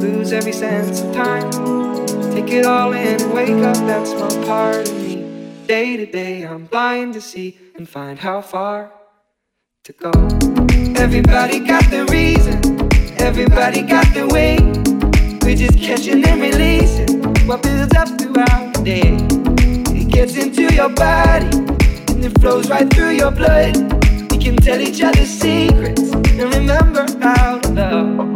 lose every sense of time. Take it all in and wake up that small part of me. Day to day, I'm blind to see and find how far to go. Everybody got the reason, everybody got the way. We're just catching and releasing what builds up throughout the day. It gets into your body and it flows right through your blood. We can tell each other secrets and remember how to love.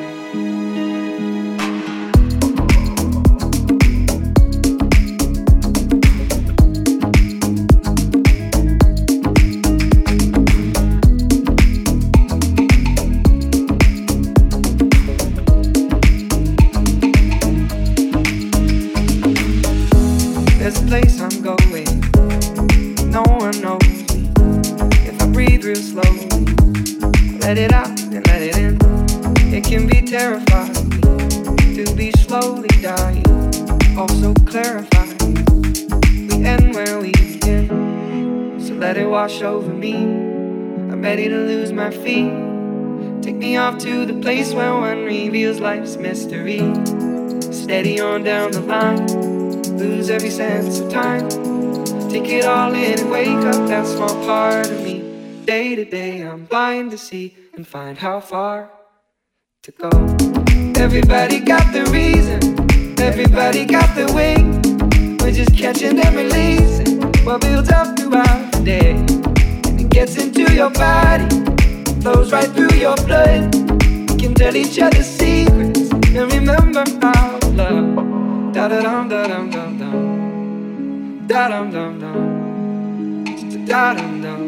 Place where one reveals life's mystery. Steady on down the line lose every sense of time. Take it all in and wake up that small part of me. Day to day, I'm blind to see and find how far to go. Everybody got the reason, everybody got the way. We're just catching and releasing what builds up throughout the day. And it gets into your body, flows right through your blood. Can tell each other secrets and remember to love. Da da dum da dum dum dum. Da dum dum dum. Da dum dum.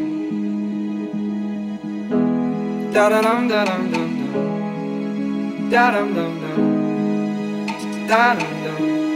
Da da dum da dum dum dum. Da dum dum dum. Da dum dum.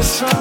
the sun.